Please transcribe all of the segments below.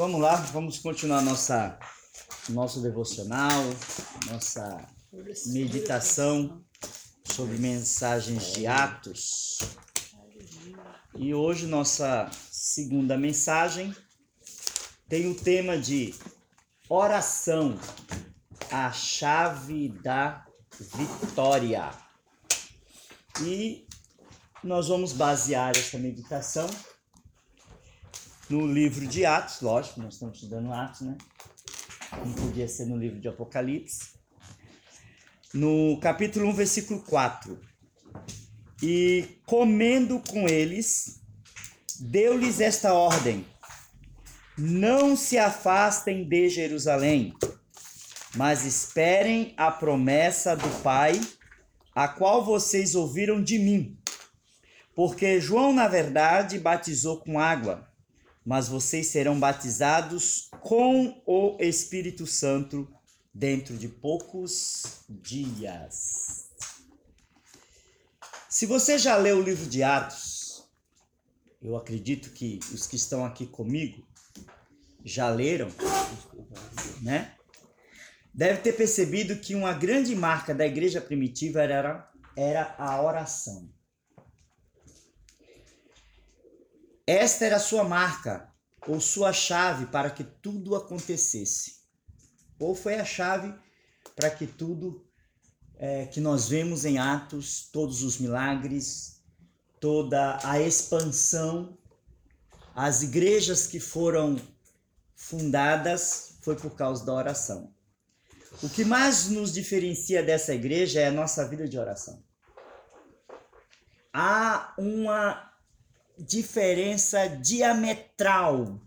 vamos lá, vamos continuar nossa nosso devocional, nossa meditação sobre mensagens de Atos. E hoje nossa segunda mensagem tem o tema de oração, a chave da vitória. E nós vamos basear essa meditação no livro de Atos, lógico, nós estamos estudando Atos, né? Não podia ser no livro de Apocalipse. No capítulo 1, versículo 4. E comendo com eles, deu-lhes esta ordem: Não se afastem de Jerusalém, mas esperem a promessa do Pai, a qual vocês ouviram de mim. Porque João, na verdade, batizou com água mas vocês serão batizados com o Espírito Santo dentro de poucos dias. Se você já leu o livro de Atos, eu acredito que os que estão aqui comigo já leram, né? Deve ter percebido que uma grande marca da igreja primitiva era, era a oração. Esta era a sua marca, ou sua chave para que tudo acontecesse. Ou foi a chave para que tudo é, que nós vemos em Atos, todos os milagres, toda a expansão, as igrejas que foram fundadas, foi por causa da oração. O que mais nos diferencia dessa igreja é a nossa vida de oração. Há uma diferença diametral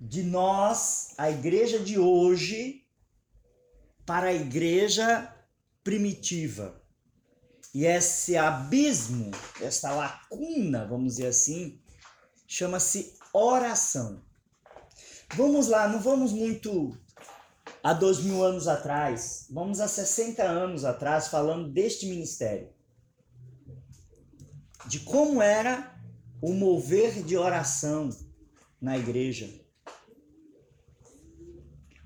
de nós, a igreja de hoje, para a igreja primitiva. E esse abismo, essa lacuna, vamos dizer assim, chama-se oração. Vamos lá, não vamos muito a dois mil anos atrás, vamos a 60 anos atrás falando deste ministério de como era o mover de oração na igreja.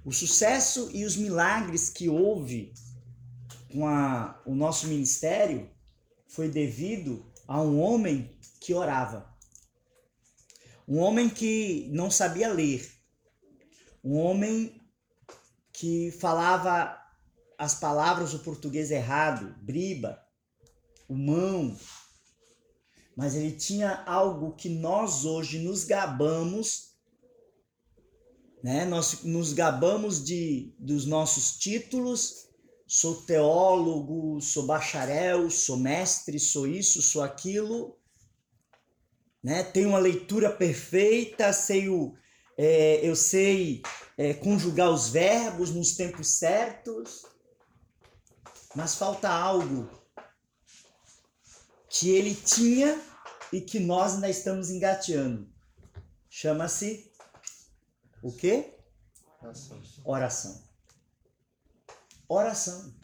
O sucesso e os milagres que houve com a, o nosso ministério foi devido a um homem que orava. Um homem que não sabia ler. Um homem que falava as palavras o português errado, briba, o mão, mas ele tinha algo que nós hoje nos gabamos, né? Nós nos gabamos de dos nossos títulos. Sou teólogo, sou bacharel, sou mestre, sou isso, sou aquilo, né? Tenho uma leitura perfeita, sei o, é, eu sei é, conjugar os verbos nos tempos certos, mas falta algo que ele tinha e que nós ainda estamos engateando. Chama-se o quê? Oração. Oração. Oração.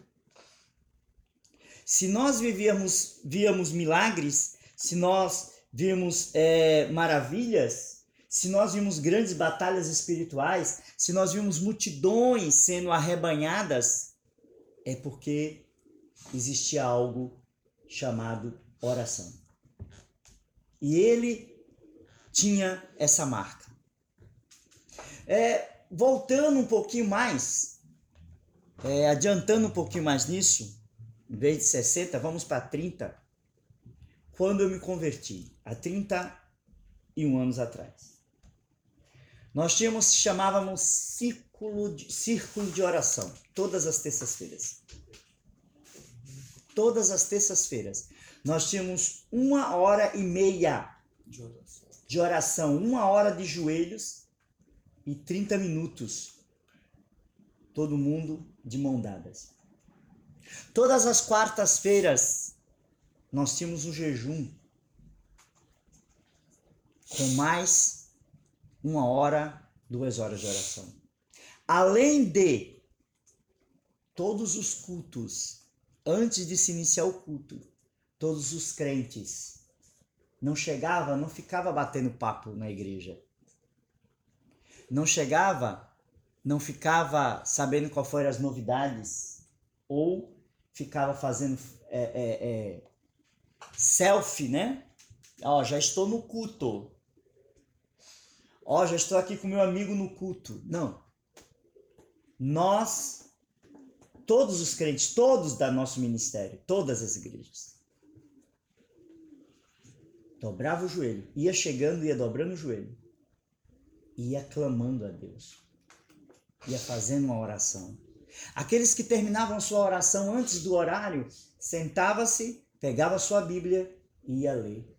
Se nós vivíamos, víamos milagres, se nós vimos é, maravilhas, se nós vimos grandes batalhas espirituais, se nós vimos multidões sendo arrebanhadas, é porque existia algo chamado oração. E ele tinha essa marca. É, voltando um pouquinho mais, é, adiantando um pouquinho mais nisso, em vez de 60, vamos para 30. Quando eu me converti, há 31 anos atrás. Nós tínhamos, chamávamos círculo de, círculo de oração, todas as terças-feiras. Todas as terças-feiras nós tínhamos uma hora e meia de oração. de oração, uma hora de joelhos e 30 minutos. Todo mundo de mão dadas. Todas as quartas-feiras nós tínhamos um jejum com mais uma hora, duas horas de oração. Além de todos os cultos, antes de se iniciar o culto, todos os crentes. Não chegava, não ficava batendo papo na igreja. não chegava, não ficava sabendo qual foram as novidades, ou ficava fazendo é, é, é, selfie, né? Ó, já estou no culto. Ó, já estou aqui com meu amigo no culto. Não. Nós, todos os crentes, todos da nosso ministério, todas as igrejas, dobrava o joelho, ia chegando, ia dobrando o joelho, ia clamando a Deus, ia fazendo uma oração. Aqueles que terminavam sua oração antes do horário, sentava-se, pegava sua Bíblia e ia ler.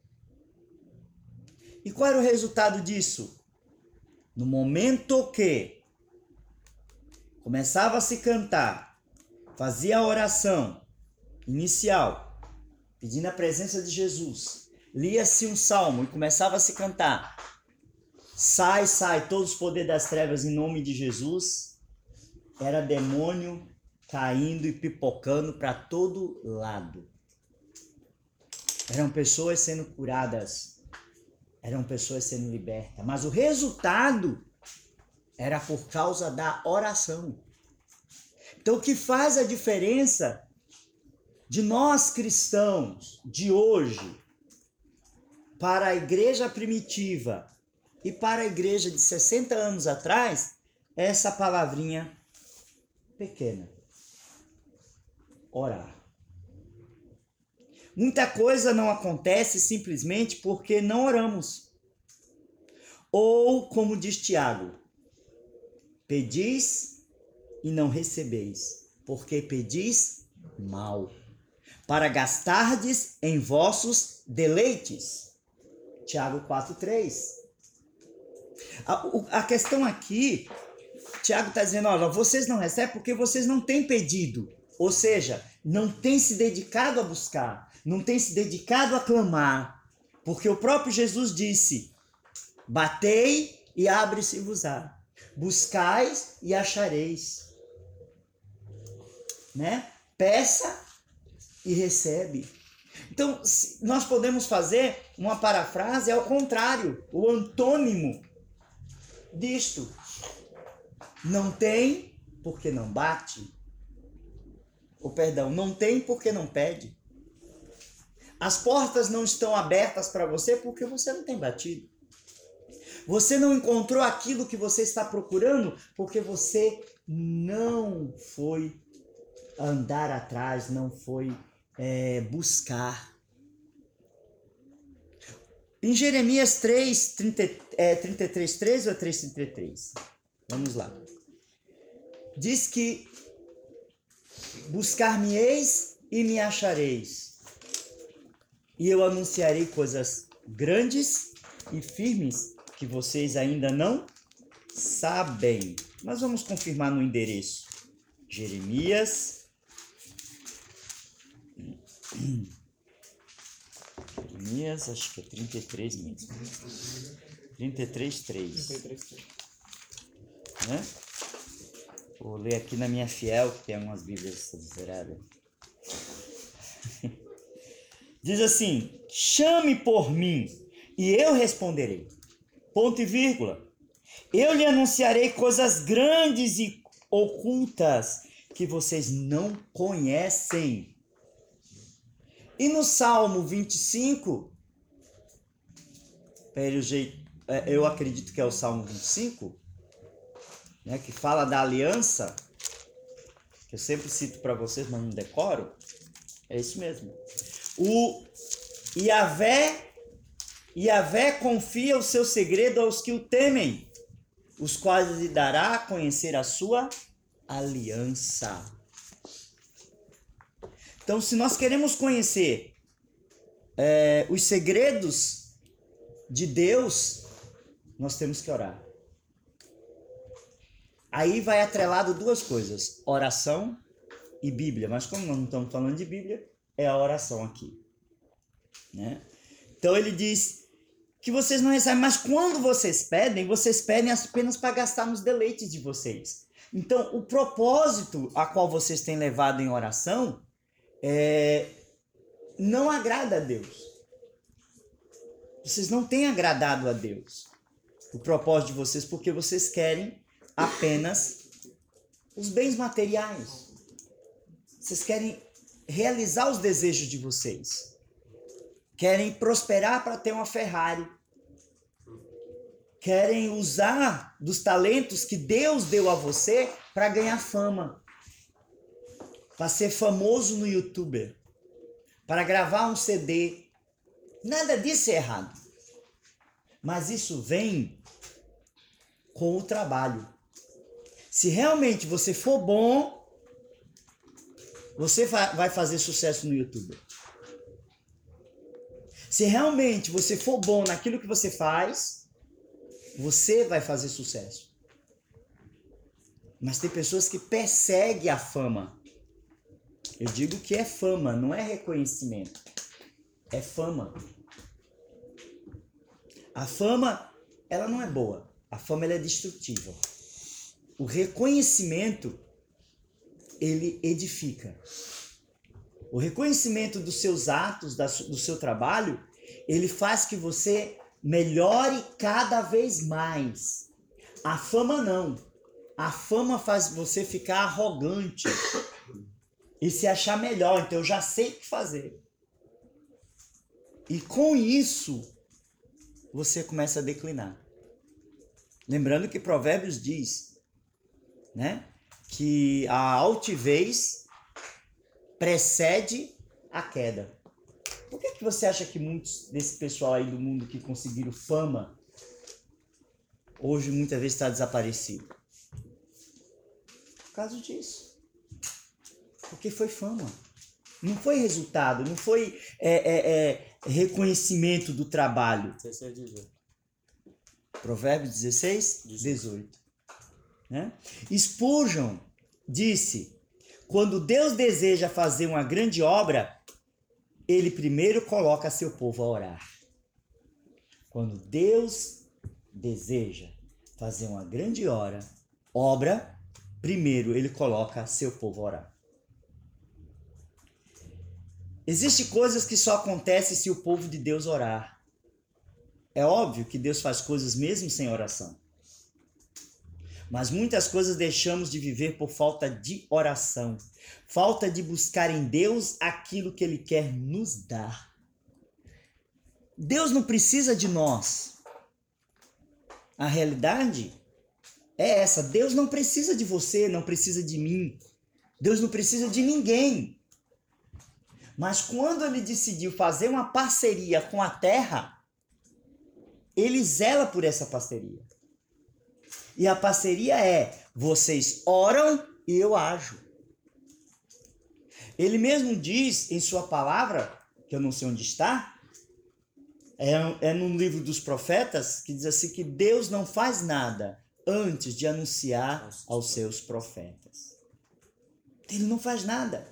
E qual era o resultado disso? No momento que começava a se cantar, fazia a oração inicial, pedindo a presença de Jesus, lia-se um salmo e começava a se cantar. Sai, sai, todos os poderes das trevas em nome de Jesus. Era demônio caindo e pipocando para todo lado. Eram pessoas sendo curadas, eram pessoas sendo libertas, mas o resultado era por causa da oração. Então, o que faz a diferença de nós cristãos de hoje para a igreja primitiva e para a igreja de 60 anos atrás, essa palavrinha pequena. Orar. Muita coisa não acontece simplesmente porque não oramos. Ou, como diz Tiago, pedis e não recebeis, porque pedis mal, para gastardes em vossos deleites. Tiago 4,3. A, a questão aqui, Tiago está dizendo: olha, vocês não recebem porque vocês não têm pedido. Ou seja, não têm se dedicado a buscar, não têm se dedicado a clamar. Porque o próprio Jesus disse: Batei e abre-se-vos-á. Buscais e achareis. Né? Peça e recebe. Então, nós podemos fazer uma parafrase ao contrário, o antônimo disto. Não tem porque não bate. O perdão, não tem porque não pede. As portas não estão abertas para você porque você não tem batido. Você não encontrou aquilo que você está procurando porque você não foi andar atrás, não foi é, buscar. Em Jeremias 3, 30, é, 33, 13 ou 3, 33? Vamos lá. Diz que buscar-me-eis e me achareis, e eu anunciarei coisas grandes e firmes que vocês ainda não sabem. Mas vamos confirmar no endereço. Jeremias Jeremias, acho que é 33 mesmo. 33, 3. 33, 3. Né? Vou ler aqui na minha fiel, que tem algumas bíblias zeradas. Diz assim: chame por mim e eu responderei. Ponto e vírgula. Eu lhe anunciarei coisas grandes e ocultas que vocês não conhecem. E no Salmo 25, pelo jeito, é, eu acredito que é o Salmo 25, né, que fala da aliança, que eu sempre cito para vocês, mas não decoro, é isso mesmo. O Yahvé, Yahvé confia o seu segredo aos que o temem, os quais lhe dará a conhecer a sua aliança. Então, se nós queremos conhecer é, os segredos de Deus, nós temos que orar. Aí vai atrelado duas coisas: oração e Bíblia. Mas como nós não estamos falando de Bíblia, é a oração aqui. Né? Então ele diz que vocês não recebem, mas quando vocês pedem, vocês pedem apenas para gastar nos deleites de vocês. Então, o propósito a qual vocês têm levado em oração é, não agrada a Deus. Vocês não têm agradado a Deus. o propósito de vocês porque vocês querem apenas os bens materiais. Vocês querem realizar os desejos de vocês. Querem prosperar para ter uma Ferrari. Querem usar dos talentos que Deus deu a você para ganhar fama. Para ser famoso no YouTube. Para gravar um CD. Nada disso é errado. Mas isso vem com o trabalho. Se realmente você for bom, você vai fazer sucesso no YouTube. Se realmente você for bom naquilo que você faz, você vai fazer sucesso. Mas tem pessoas que perseguem a fama. Eu digo que é fama, não é reconhecimento. É fama. A fama, ela não é boa. A fama é destrutiva. O reconhecimento ele edifica. O reconhecimento dos seus atos, do seu trabalho, ele faz que você melhore cada vez mais. A fama não. A fama faz você ficar arrogante e se achar melhor. Então eu já sei o que fazer. E com isso, você começa a declinar. Lembrando que Provérbios diz, né, que a altivez precede a queda. Por que, que você acha que muitos desse pessoal aí do mundo que conseguiram fama hoje muitas vezes está desaparecido? Por causa disso. Porque foi fama. Não foi resultado, não foi é, é, é, reconhecimento do trabalho. Provérbios 16, 18. Né? Spurgeon disse: quando Deus deseja fazer uma grande obra, ele primeiro coloca seu povo a orar. Quando Deus deseja fazer uma grande hora, obra, primeiro ele coloca seu povo a orar. Existem coisas que só acontecem se o povo de Deus orar. É óbvio que Deus faz coisas mesmo sem oração. Mas muitas coisas deixamos de viver por falta de oração, falta de buscar em Deus aquilo que Ele quer nos dar. Deus não precisa de nós. A realidade é essa: Deus não precisa de você, não precisa de mim. Deus não precisa de ninguém. Mas quando ele decidiu fazer uma parceria com a terra, ele zela por essa parceria. E a parceria é: vocês oram e eu ajo. Ele mesmo diz em sua palavra, que eu não sei onde está, é, é no livro dos profetas, que diz assim: que Deus não faz nada antes de anunciar aos seus profetas. Ele não faz nada.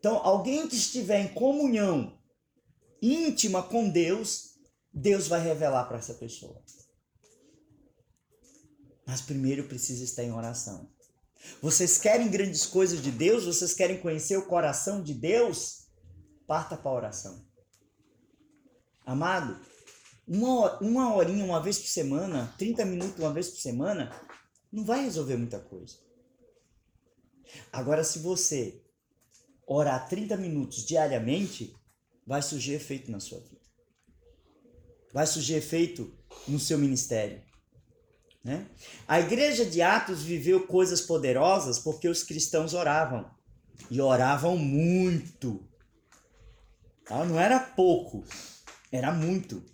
Então, alguém que estiver em comunhão íntima com Deus, Deus vai revelar para essa pessoa. Mas primeiro precisa estar em oração. Vocês querem grandes coisas de Deus? Vocês querem conhecer o coração de Deus? Parta para a oração. Amado, uma, uma horinha uma vez por semana, 30 minutos uma vez por semana, não vai resolver muita coisa. Agora, se você orar 30 minutos diariamente, vai surgir efeito na sua vida. Vai surgir efeito no seu ministério. Né? A igreja de Atos viveu coisas poderosas porque os cristãos oravam. E oravam muito. Tá? Não era pouco, era muito.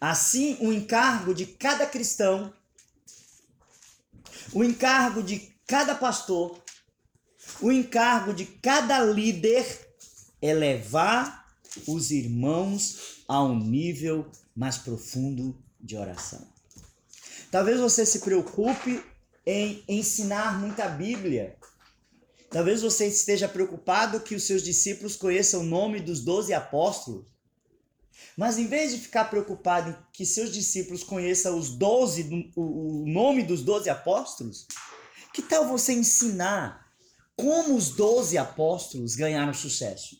Assim, o encargo de cada cristão, o encargo de cada pastor, o encargo de cada líder é levar os irmãos a um nível mais profundo de oração. Talvez você se preocupe em ensinar muita Bíblia. Talvez você esteja preocupado que os seus discípulos conheçam o nome dos doze apóstolos. Mas em vez de ficar preocupado em que seus discípulos conheçam os doze, o nome dos doze apóstolos, que tal você ensinar como os doze apóstolos ganharam sucesso?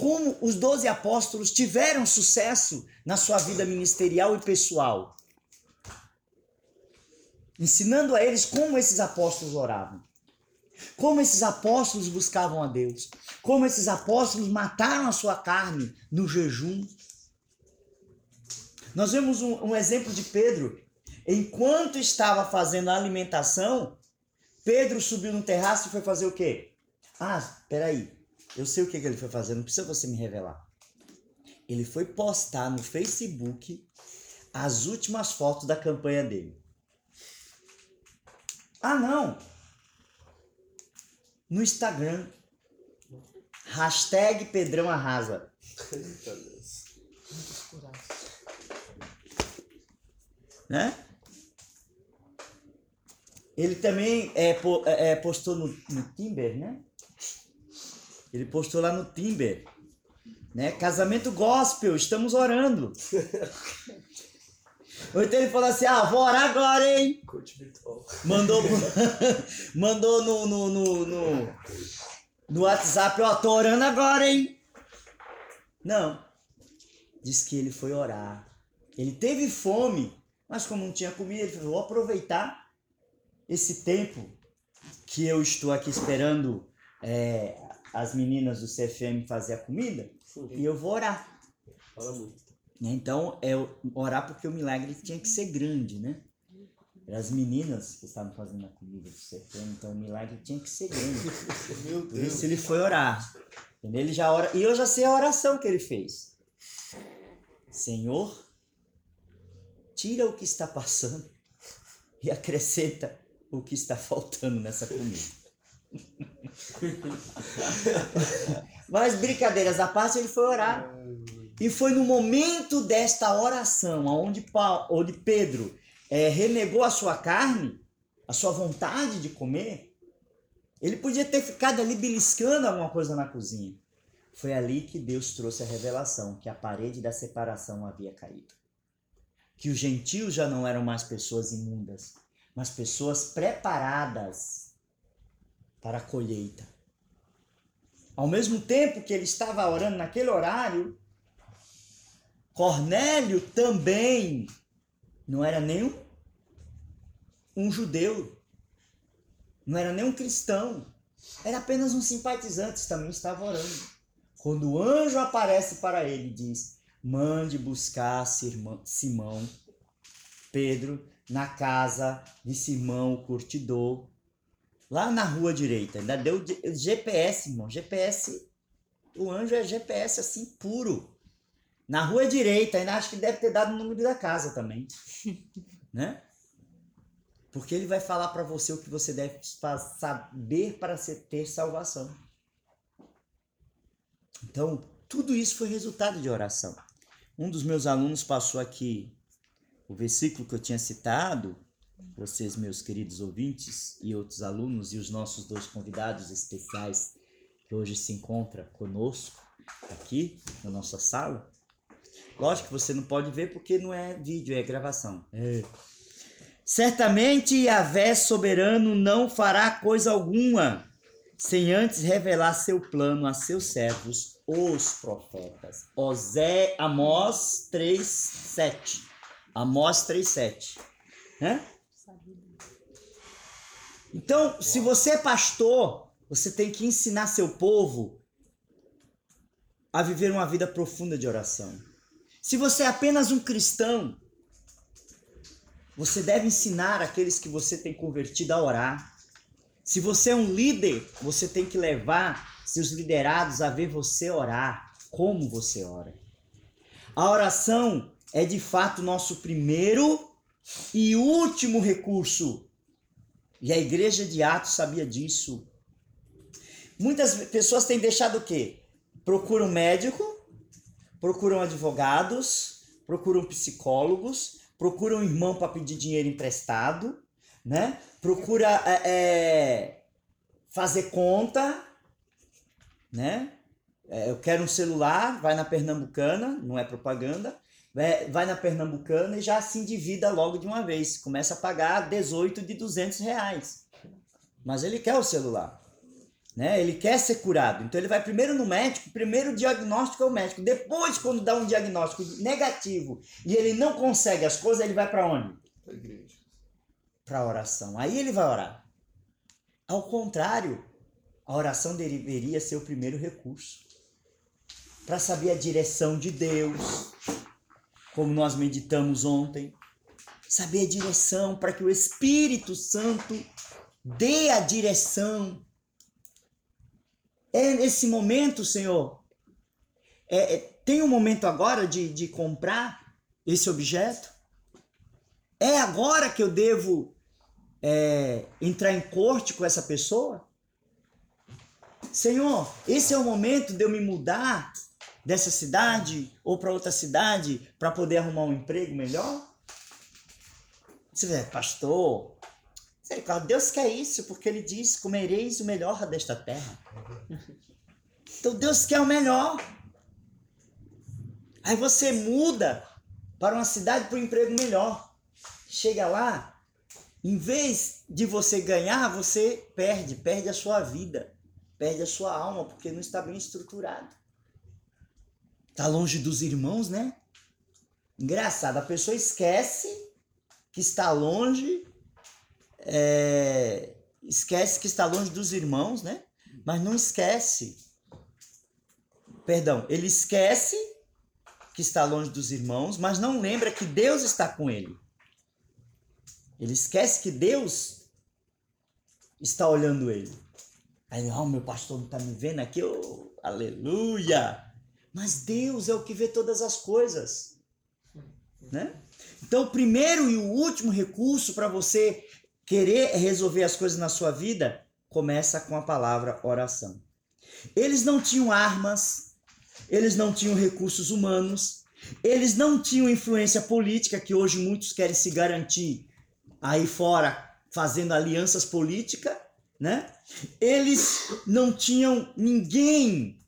como os doze apóstolos tiveram sucesso na sua vida ministerial e pessoal. Ensinando a eles como esses apóstolos oravam. Como esses apóstolos buscavam a Deus. Como esses apóstolos mataram a sua carne no jejum. Nós vemos um, um exemplo de Pedro. Enquanto estava fazendo a alimentação, Pedro subiu no terraço e foi fazer o quê? Ah, peraí. Eu sei o que, que ele foi fazer, não precisa você me revelar. Ele foi postar no Facebook as últimas fotos da campanha dele. Ah, não! No Instagram. Hashtag Pedrão Arrasa. né? Ele também é, é, postou no, no Timber, né? Ele postou lá no Timber, né? Casamento gospel, estamos orando. Ou então ele falou assim, ah, vou orar agora, hein? Mandou, mandou no, no, no, no, no WhatsApp, ó, tô orando agora, hein? Não. Diz que ele foi orar. Ele teve fome, mas como não tinha comida, ele falou, vou aproveitar esse tempo que eu estou aqui esperando é, as meninas do CFM fazer a comida Sim. e eu vou orar. Fala muito. Então, é orar porque o milagre tinha que ser grande, né? As meninas que estavam fazendo a comida do CFM, então o milagre tinha que ser grande. Meu Deus. Por isso ele foi orar. Entendeu? Ele já ora, e eu já sei a oração que ele fez. Senhor, tira o que está passando e acrescenta o que está faltando nessa comida. Mas brincadeiras à parte, ele foi orar. E foi no momento desta oração, onde, Paulo, onde Pedro é, renegou a sua carne, a sua vontade de comer, ele podia ter ficado ali beliscando alguma coisa na cozinha. Foi ali que Deus trouxe a revelação que a parede da separação havia caído. Que os gentios já não eram mais pessoas imundas, mas pessoas preparadas para a colheita. Ao mesmo tempo que ele estava orando naquele horário, Cornélio também não era nem um, judeu, não era nem um cristão, era apenas um simpatizante, também estava orando. Quando o anjo aparece para ele e diz: Mande buscar Simão, Pedro, na casa de Simão o curtidor, lá na rua direita. Ainda deu GPS, irmão. GPS, o anjo é GPS assim puro. Na rua direita, ainda acho que deve ter dado o número da casa também. né? Porque ele vai falar para você o que você deve saber para ter salvação. Então, tudo isso foi resultado de oração. Um dos meus alunos passou aqui o versículo que eu tinha citado, vocês, meus queridos ouvintes e outros alunos, e os nossos dois convidados especiais que hoje se encontram conosco aqui na nossa sala. Lógico que você não pode ver porque não é vídeo, é gravação. É. Certamente Yahvé soberano não fará coisa alguma sem antes revelar seu plano a seus servos, os profetas. Osé, Amós 3, 7. Amós 3,7. Né? Então, se você é pastor, você tem que ensinar seu povo a viver uma vida profunda de oração. Se você é apenas um cristão, você deve ensinar aqueles que você tem convertido a orar. Se você é um líder, você tem que levar seus liderados a ver você orar, como você ora. A oração é de fato nosso primeiro e último recurso. E a igreja de Atos sabia disso. Muitas pessoas têm deixado o quê? Procuram médico, procuram advogados, procuram psicólogos, procuram irmão para pedir dinheiro emprestado, né? Procura é, é, fazer conta, né? É, eu quero um celular, vai na Pernambucana, não é propaganda vai na Pernambucana e já se endivida logo de uma vez. Começa a pagar 18 de 200 reais. Mas ele quer o celular. Né? Ele quer ser curado. Então ele vai primeiro no médico, primeiro o diagnóstico é o médico. Depois, quando dá um diagnóstico negativo e ele não consegue as coisas, ele vai para onde? Para a igreja. Para a oração. Aí ele vai orar. Ao contrário, a oração deveria ser o primeiro recurso. Para saber a direção de Deus, como nós meditamos ontem. Saber a direção para que o Espírito Santo dê a direção é nesse momento, Senhor. É, é, tem um momento agora de, de comprar esse objeto? É agora que eu devo é, entrar em corte com essa pessoa? Senhor, esse é o momento de eu me mudar dessa cidade ou para outra cidade para poder arrumar um emprego melhor? Você vê, pastor, Deus quer isso, porque ele diz: comereis o melhor desta terra. Então Deus quer o melhor. Aí você muda para uma cidade para um emprego melhor. Chega lá, em vez de você ganhar, você perde, perde a sua vida, perde a sua alma, porque não está bem estruturado. Está longe dos irmãos, né? Engraçado, a pessoa esquece que está longe é, esquece que está longe dos irmãos, né? Mas não esquece. Perdão, ele esquece que está longe dos irmãos, mas não lembra que Deus está com ele. Ele esquece que Deus está olhando ele. Aí, ó, oh, meu pastor não está me vendo aqui, oh, aleluia! Mas Deus é o que vê todas as coisas, né? Então, o primeiro e o último recurso para você querer resolver as coisas na sua vida, começa com a palavra oração. Eles não tinham armas, eles não tinham recursos humanos, eles não tinham influência política, que hoje muitos querem se garantir aí fora fazendo alianças políticas, né? Eles não tinham ninguém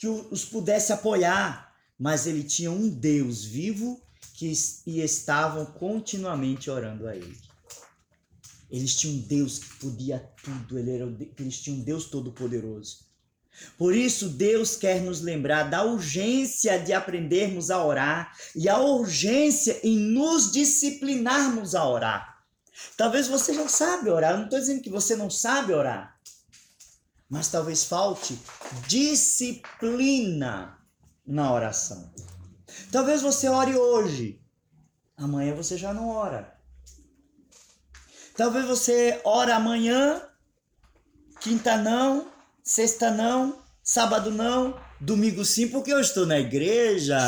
que os pudesse apoiar, mas ele tinha um Deus vivo que e estavam continuamente orando a ele. Eles tinham um Deus que podia tudo, ele era, eles tinham um Deus todo-poderoso. Por isso, Deus quer nos lembrar da urgência de aprendermos a orar e a urgência em nos disciplinarmos a orar. Talvez você já sabe orar, eu não estou dizendo que você não sabe orar, mas talvez falte disciplina na oração. Talvez você ore hoje, amanhã você já não ora. Talvez você ora amanhã, quinta não, sexta não, sábado não, domingo sim, porque eu estou na igreja.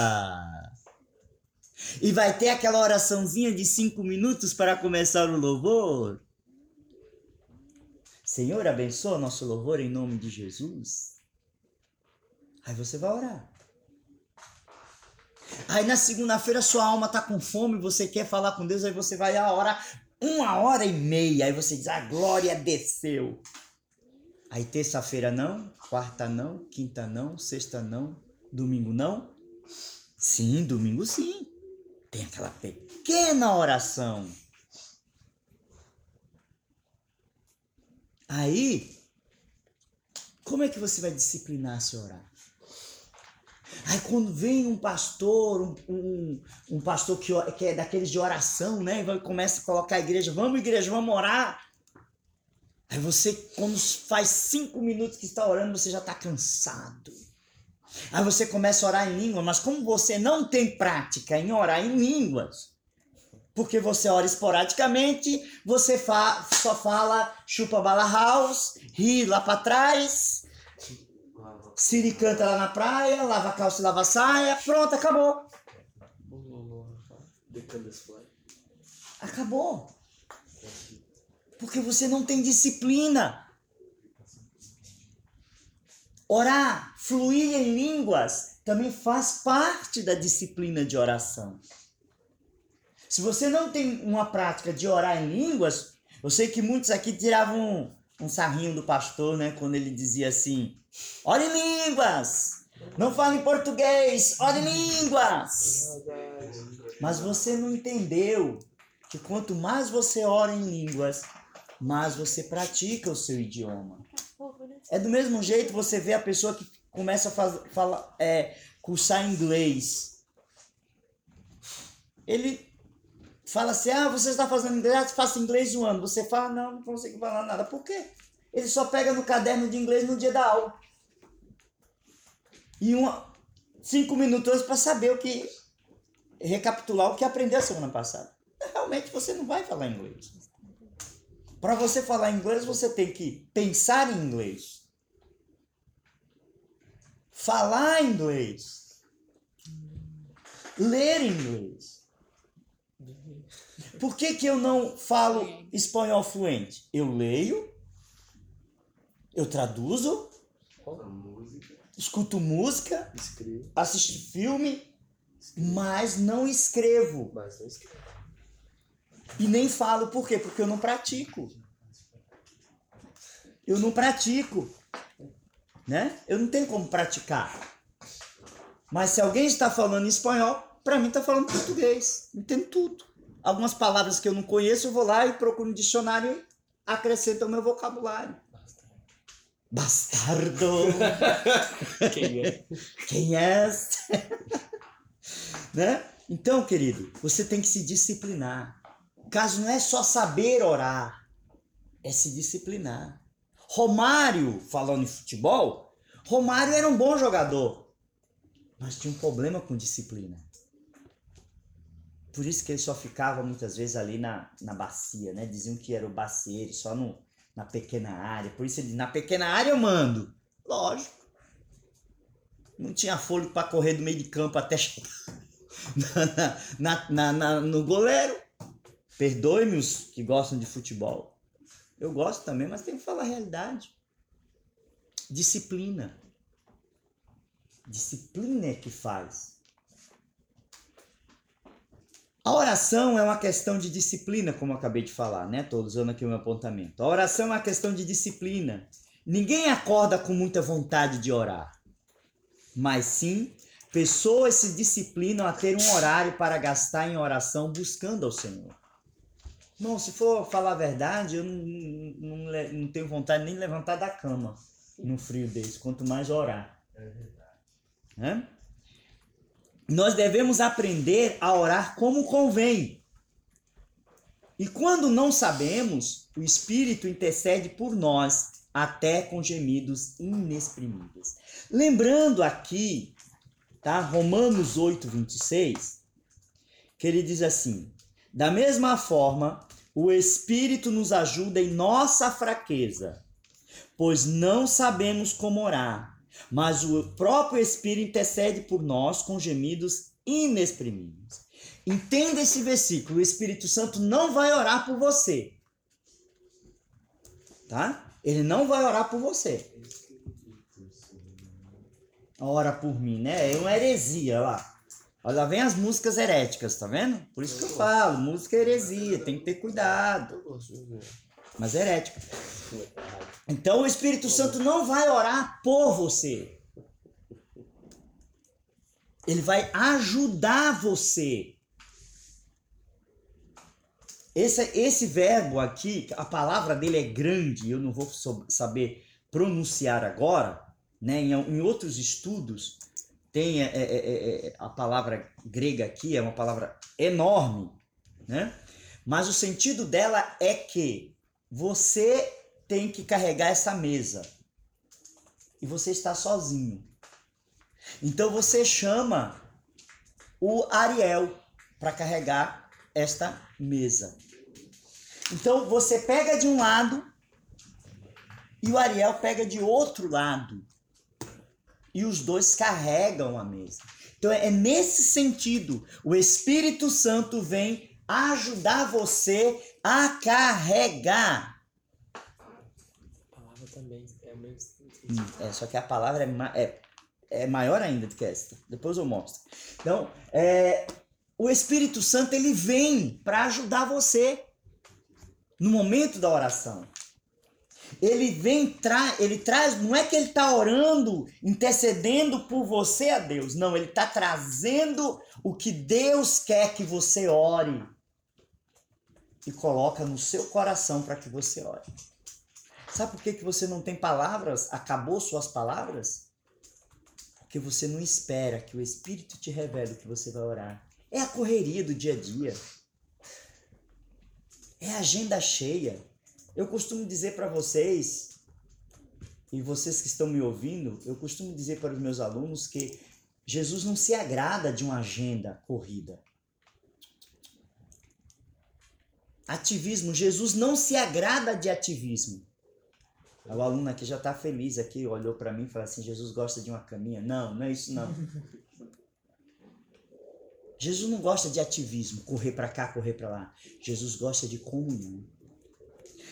E vai ter aquela oraçãozinha de cinco minutos para começar o louvor. Senhor, abençoa nosso louvor em nome de Jesus. Aí você vai orar. Aí na segunda-feira sua alma está com fome, você quer falar com Deus, aí você vai orar uma hora e meia. Aí você diz, a glória desceu. Aí terça-feira não, quarta não, quinta não, sexta não, domingo não. Sim, domingo sim. Tem aquela pequena oração. Aí, como é que você vai disciplinar se orar? Aí quando vem um pastor, um, um, um pastor que, que, é daqueles de oração, né? E começa a colocar a igreja, vamos igreja, vamos orar. Aí você, quando faz cinco minutos que está orando, você já está cansado. Aí você começa a orar em língua, mas como você não tem prática em orar em línguas, porque você ora esporadicamente, você fa só fala chupa bala house, ri lá para trás, Siri canta lá na praia, lava calça e lava saia, pronto, acabou. Acabou. Porque você não tem disciplina. Orar, fluir em línguas, também faz parte da disciplina de oração. Se você não tem uma prática de orar em línguas, eu sei que muitos aqui tiravam um, sarrinho do pastor, né, quando ele dizia assim: Ore em línguas. Não fale em português. Ore em línguas. Mas você não entendeu que quanto mais você ora em línguas, mais você pratica o seu idioma. É do mesmo jeito você vê a pessoa que começa a faz, fala, é, cursar inglês. Ele fala assim: ah, você está fazendo inglês, faça inglês um ano. Você fala: não, não consigo falar nada. Por quê? Ele só pega no caderno de inglês no dia da aula. E uma, cinco minutos para saber o que. recapitular o que aprendeu a semana passada. Realmente você não vai falar inglês. Para você falar inglês, você tem que pensar em inglês. Falar inglês. Ler inglês. Por que, que eu não falo espanhol fluente? Eu leio, eu traduzo, escuto música, assisto filme, mas não escrevo. Mas não escreve. E nem falo por quê? Porque eu não pratico. Eu não pratico. Né? Eu não tenho como praticar. Mas se alguém está falando espanhol, para mim está falando português. Entendo tudo. Algumas palavras que eu não conheço, eu vou lá e procuro um dicionário e acrescento ao meu vocabulário. Bastardo! Quem é? Quem é? né? Então, querido, você tem que se disciplinar. O caso não é só saber orar, é se disciplinar. Romário, falando em futebol, Romário era um bom jogador, mas tinha um problema com disciplina. Por isso que ele só ficava muitas vezes ali na, na bacia, né? Diziam que era o bacieiro, só no, na pequena área. Por isso ele na pequena área eu mando. Lógico. Não tinha fôlego para correr do meio de campo até na, na, na, no goleiro. Perdoe-me os que gostam de futebol. Eu gosto também, mas tem que falar a realidade. Disciplina. Disciplina é que faz. A oração é uma questão de disciplina, como eu acabei de falar, né? Estou usando aqui o meu apontamento. A oração é uma questão de disciplina. Ninguém acorda com muita vontade de orar, mas sim pessoas se disciplinam a ter um horário para gastar em oração buscando ao Senhor. Não, se for falar a verdade, eu não, não, não tenho vontade nem de levantar da cama num frio desse, quanto mais orar. É verdade. Né? Nós devemos aprender a orar como convém. E quando não sabemos, o Espírito intercede por nós, até com gemidos inexprimíveis. Lembrando aqui, tá? Romanos 8, 26, que ele diz assim: Da mesma forma, o Espírito nos ajuda em nossa fraqueza, pois não sabemos como orar, mas o próprio Espírito intercede por nós com gemidos inexprimíveis. Entenda esse versículo: o Espírito Santo não vai orar por você, tá? Ele não vai orar por você. Ora por mim, né? É uma heresia lá. Olha, lá vem as músicas heréticas, tá vendo? Por isso que eu falo, música é heresia, tem que ter cuidado. Mas é herética. Então o Espírito Santo não vai orar por você. Ele vai ajudar você. Esse, esse verbo aqui, a palavra dele é grande, eu não vou saber pronunciar agora, né? Em, em outros estudos tem é, é, é, é, a palavra grega aqui, é uma palavra enorme, né? Mas o sentido dela é que você tem que carregar essa mesa e você está sozinho. Então você chama o Ariel para carregar esta mesa. Então você pega de um lado e o Ariel pega de outro lado. E os dois carregam a mesa. Então é nesse sentido, o Espírito Santo vem ajudar você a carregar. A palavra também é o mesmo sentido. Hum, É, só que a palavra é, ma- é, é maior ainda do que esta. Depois eu mostro. Então, é, o Espírito Santo ele vem para ajudar você no momento da oração. Ele vem, tra ele traz, não é que ele está orando, intercedendo por você a Deus. Não, ele está trazendo o que Deus quer que você ore e coloca no seu coração para que você ore. Sabe por que, que você não tem palavras? Acabou suas palavras? Porque você não espera que o Espírito te revele que você vai orar. É a correria do dia a dia. É agenda cheia. Eu costumo dizer para vocês, e vocês que estão me ouvindo, eu costumo dizer para os meus alunos que Jesus não se agrada de uma agenda corrida. Ativismo, Jesus não se agrada de ativismo. O aluno aqui já está feliz aqui, olhou para mim e falou assim: Jesus gosta de uma caminha. Não, não é isso não. Jesus não gosta de ativismo, correr para cá, correr para lá. Jesus gosta de comunhão.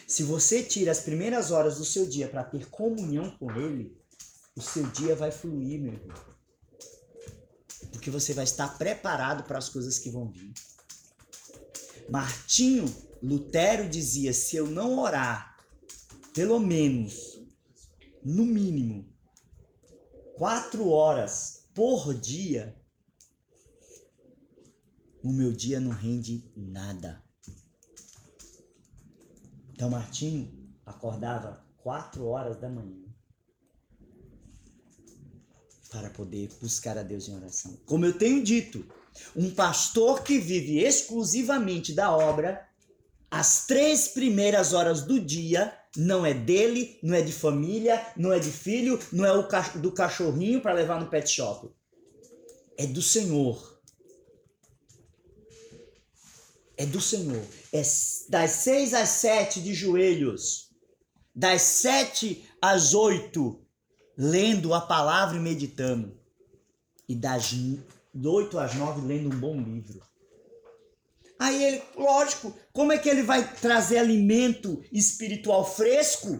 Se você tira as primeiras horas do seu dia para ter comunhão com Ele, o seu dia vai fluir, meu irmão. Porque você vai estar preparado para as coisas que vão vir. Martinho Lutero dizia: se eu não orar pelo menos, no mínimo, quatro horas por dia, o meu dia não rende nada. Então Martinho acordava quatro horas da manhã para poder buscar a Deus em oração. Como eu tenho dito, um pastor que vive exclusivamente da obra, as três primeiras horas do dia não é dele, não é de família, não é de filho, não é o do cachorrinho para levar no pet shop. É do Senhor. É do Senhor. É das seis às sete de joelhos, das sete às oito, lendo a palavra e meditando, e das oito às nove lendo um bom livro. Aí ele, lógico, como é que ele vai trazer alimento espiritual fresco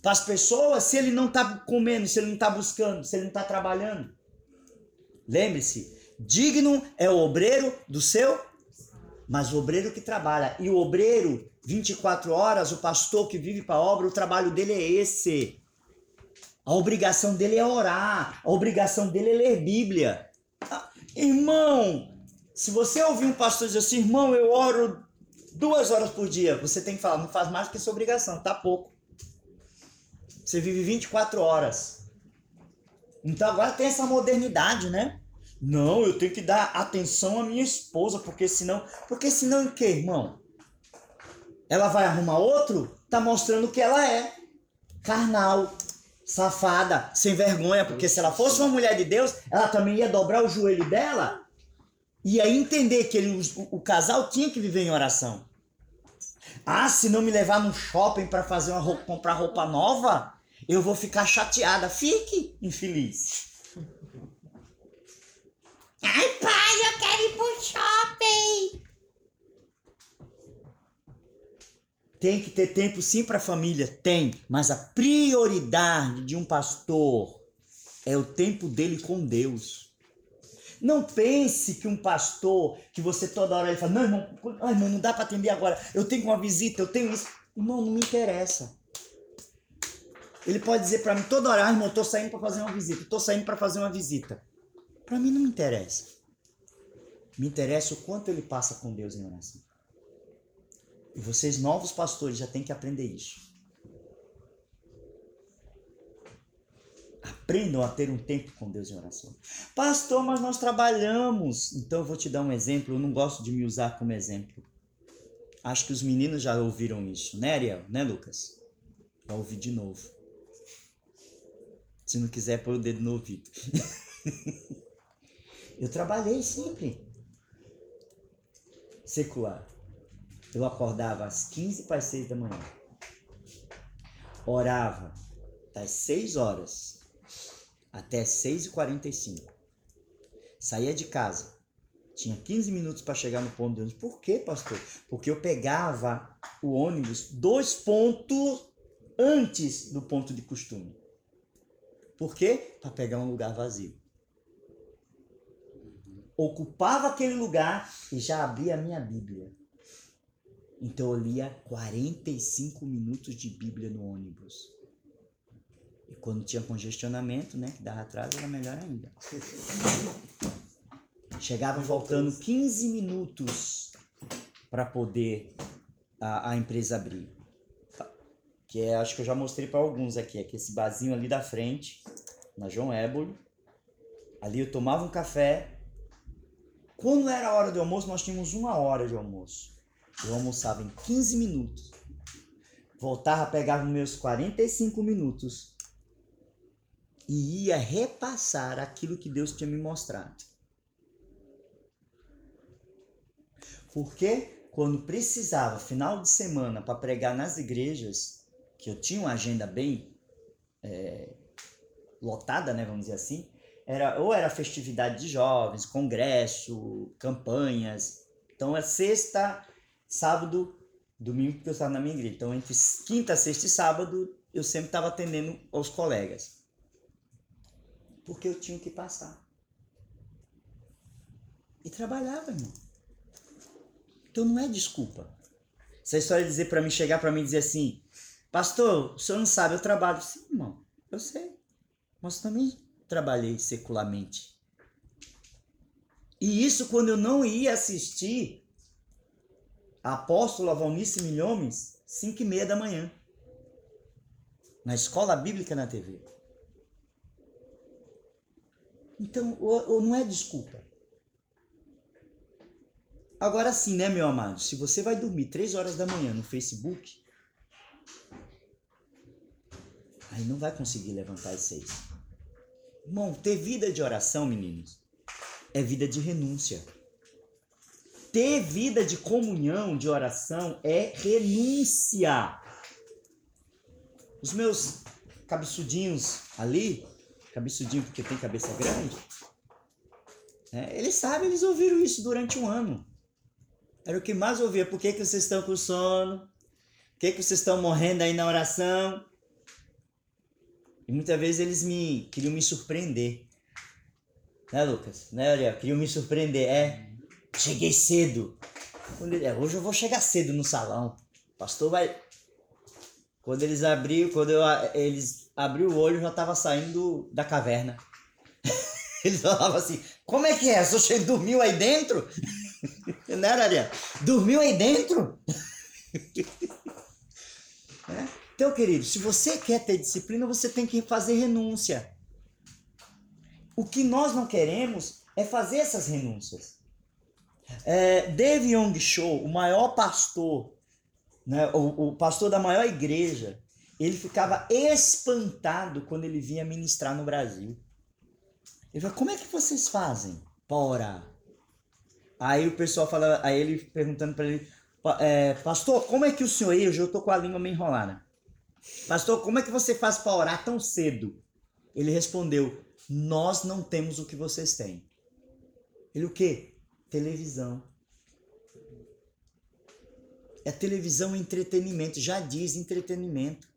para as pessoas se ele não está comendo, se ele não está buscando, se ele não está trabalhando? Lembre-se, digno é o obreiro do seu, mas o obreiro que trabalha. E o obreiro, 24 horas, o pastor que vive para a obra, o trabalho dele é esse. A obrigação dele é orar, a obrigação dele é ler Bíblia. Ah, irmão, se você ouvir um pastor dizer assim, irmão, eu oro duas horas por dia, você tem que falar, não faz mais que sua obrigação, tá pouco. Você vive 24 horas. Então agora tem essa modernidade, né? Não, eu tenho que dar atenção à minha esposa, porque senão. Porque senão o quê, irmão? Ela vai arrumar outro? Tá mostrando que ela é carnal, safada, sem vergonha, porque se ela fosse uma mulher de Deus, ela também ia dobrar o joelho dela e aí entender que ele, o, o casal tinha que viver em oração. Ah, se não me levar no shopping para fazer uma roupa, comprar roupa nova, eu vou ficar chateada. Fique infeliz. Ai, pai, eu quero ir pro shopping. Tem que ter tempo sim para a família, tem, mas a prioridade de um pastor é o tempo dele com Deus. Não pense que um pastor, que você toda hora ele fala, não, irmão, ai, irmão, não dá para atender agora. Eu tenho uma visita, eu tenho isso. Irmão, não me interessa. Ele pode dizer para mim toda hora, ah, irmão, tô saindo para fazer uma visita, tô saindo para fazer uma visita. Para mim não me interessa. Me interessa o quanto ele passa com Deus em oração. E vocês novos pastores já têm que aprender isso. Aprendam a ter um tempo com Deus em oração. Pastor, mas nós trabalhamos. Então eu vou te dar um exemplo. Eu não gosto de me usar como exemplo. Acho que os meninos já ouviram isso, né, Ariel? Né, Lucas? Vai ouvir de novo. Se não quiser, põe o dedo no ouvido. eu trabalhei sempre. Secular. Eu acordava às 15 para as 6 da manhã. Orava das 6 horas até 6h45. Saía de casa, tinha 15 minutos para chegar no ponto de ônibus. Por quê, pastor? Porque eu pegava o ônibus dois pontos antes do ponto de costume. Por quê? Para pegar um lugar vazio. Ocupava aquele lugar e já abria a minha Bíblia. Então eu lia 45 minutos de Bíblia no ônibus. E quando tinha congestionamento, né, que dava atraso, era melhor ainda. Chegava faltando 15 minutos para poder a, a empresa abrir. que é, acho que eu já mostrei para alguns aqui, é que esse barzinho ali da frente, na João Ébolo. Ali eu tomava um café. Quando era a hora do almoço, nós tínhamos uma hora de almoço. Eu almoçava em 15 minutos. Voltava, pegava meus 45 minutos e ia repassar aquilo que Deus tinha me mostrado. Porque quando precisava, final de semana, para pregar nas igrejas, que eu tinha uma agenda bem é, lotada, né, vamos dizer assim, era, ou era festividade de jovens, congresso, campanhas. Então é sexta, sábado, domingo, porque eu estava na minha igreja. Então entre quinta, sexta e sábado, eu sempre estava atendendo aos colegas. Porque eu tinha que passar. E trabalhava, irmão. Então não é desculpa. Essa história de dizer para mim, chegar para mim e dizer assim, pastor, o senhor não sabe, eu trabalho. Sim, irmão, eu sei. Mas também trabalhei secularmente. E isso quando eu não ia assistir a apóstola Valnice Milhomes, 5 e meia da manhã. Na escola bíblica na TV. Então, não é desculpa. Agora sim, né, meu amado? Se você vai dormir 3 horas da manhã no Facebook, aí não vai conseguir levantar às 6. Bom, ter vida de oração, meninos, é vida de renúncia. Ter vida de comunhão, de oração, é renúncia. Os meus cabeçudinhos ali, cabeçudinho porque tem cabeça grande, é, eles sabem, eles ouviram isso durante um ano. Era o que mais ouvia. Por que, que vocês estão com sono? Por que, que vocês estão morrendo aí na oração? E muitas vezes eles me queriam me surpreender. Né, Lucas? Né, Ariel? Queriam me surpreender. É, cheguei cedo. É, hoje eu vou chegar cedo no salão. O pastor vai. Quando eles abriram, quando eu, eles abriu o olho, já estava saindo da caverna. eles falavam assim: Como é que é? Você dormiu aí dentro? né, Ariel? Dormiu aí dentro? é? Então, querido, se você quer ter disciplina, você tem que fazer renúncia. O que nós não queremos é fazer essas renúncias. É, Dave Young Cho, o maior pastor, né, o, o pastor da maior igreja, ele ficava espantado quando ele vinha ministrar no Brasil. Ele falou, como é que vocês fazem para orar? Aí o pessoal fala, aí ele perguntando para ele, é, pastor, como é que o senhor, eu já tô com a língua meio enrolada. Pastor, como é que você faz para orar tão cedo? Ele respondeu, nós não temos o que vocês têm. Ele o quê? Televisão. É televisão entretenimento, já diz entretenimento.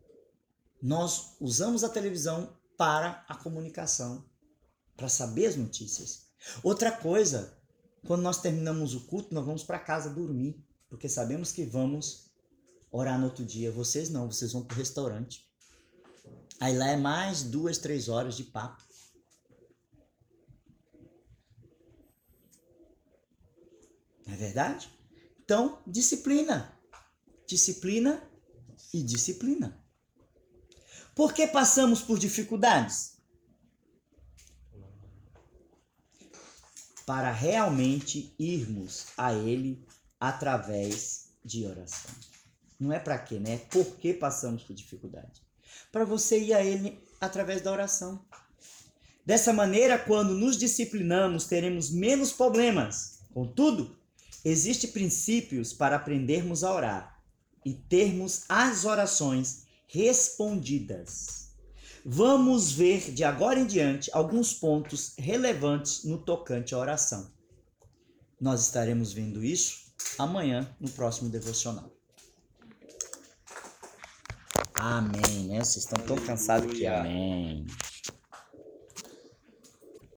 Nós usamos a televisão para a comunicação, para saber as notícias. Outra coisa, quando nós terminamos o culto, nós vamos para casa dormir, porque sabemos que vamos orar no outro dia. Vocês não, vocês vão para o restaurante. Aí lá é mais duas, três horas de papo. Não é verdade? Então, disciplina. Disciplina e disciplina. Por que passamos por dificuldades? para realmente irmos a Ele através de oração. Não é para quê, né? Por que passamos por dificuldade? Para você ir a Ele através da oração. Dessa maneira, quando nos disciplinamos, teremos menos problemas. Contudo, existem princípios para aprendermos a orar e termos as orações respondidas. Vamos ver de agora em diante alguns pontos relevantes no tocante à oração. Nós estaremos vendo isso amanhã no próximo devocional. Amém, né? Vocês estão tão cansados que amém.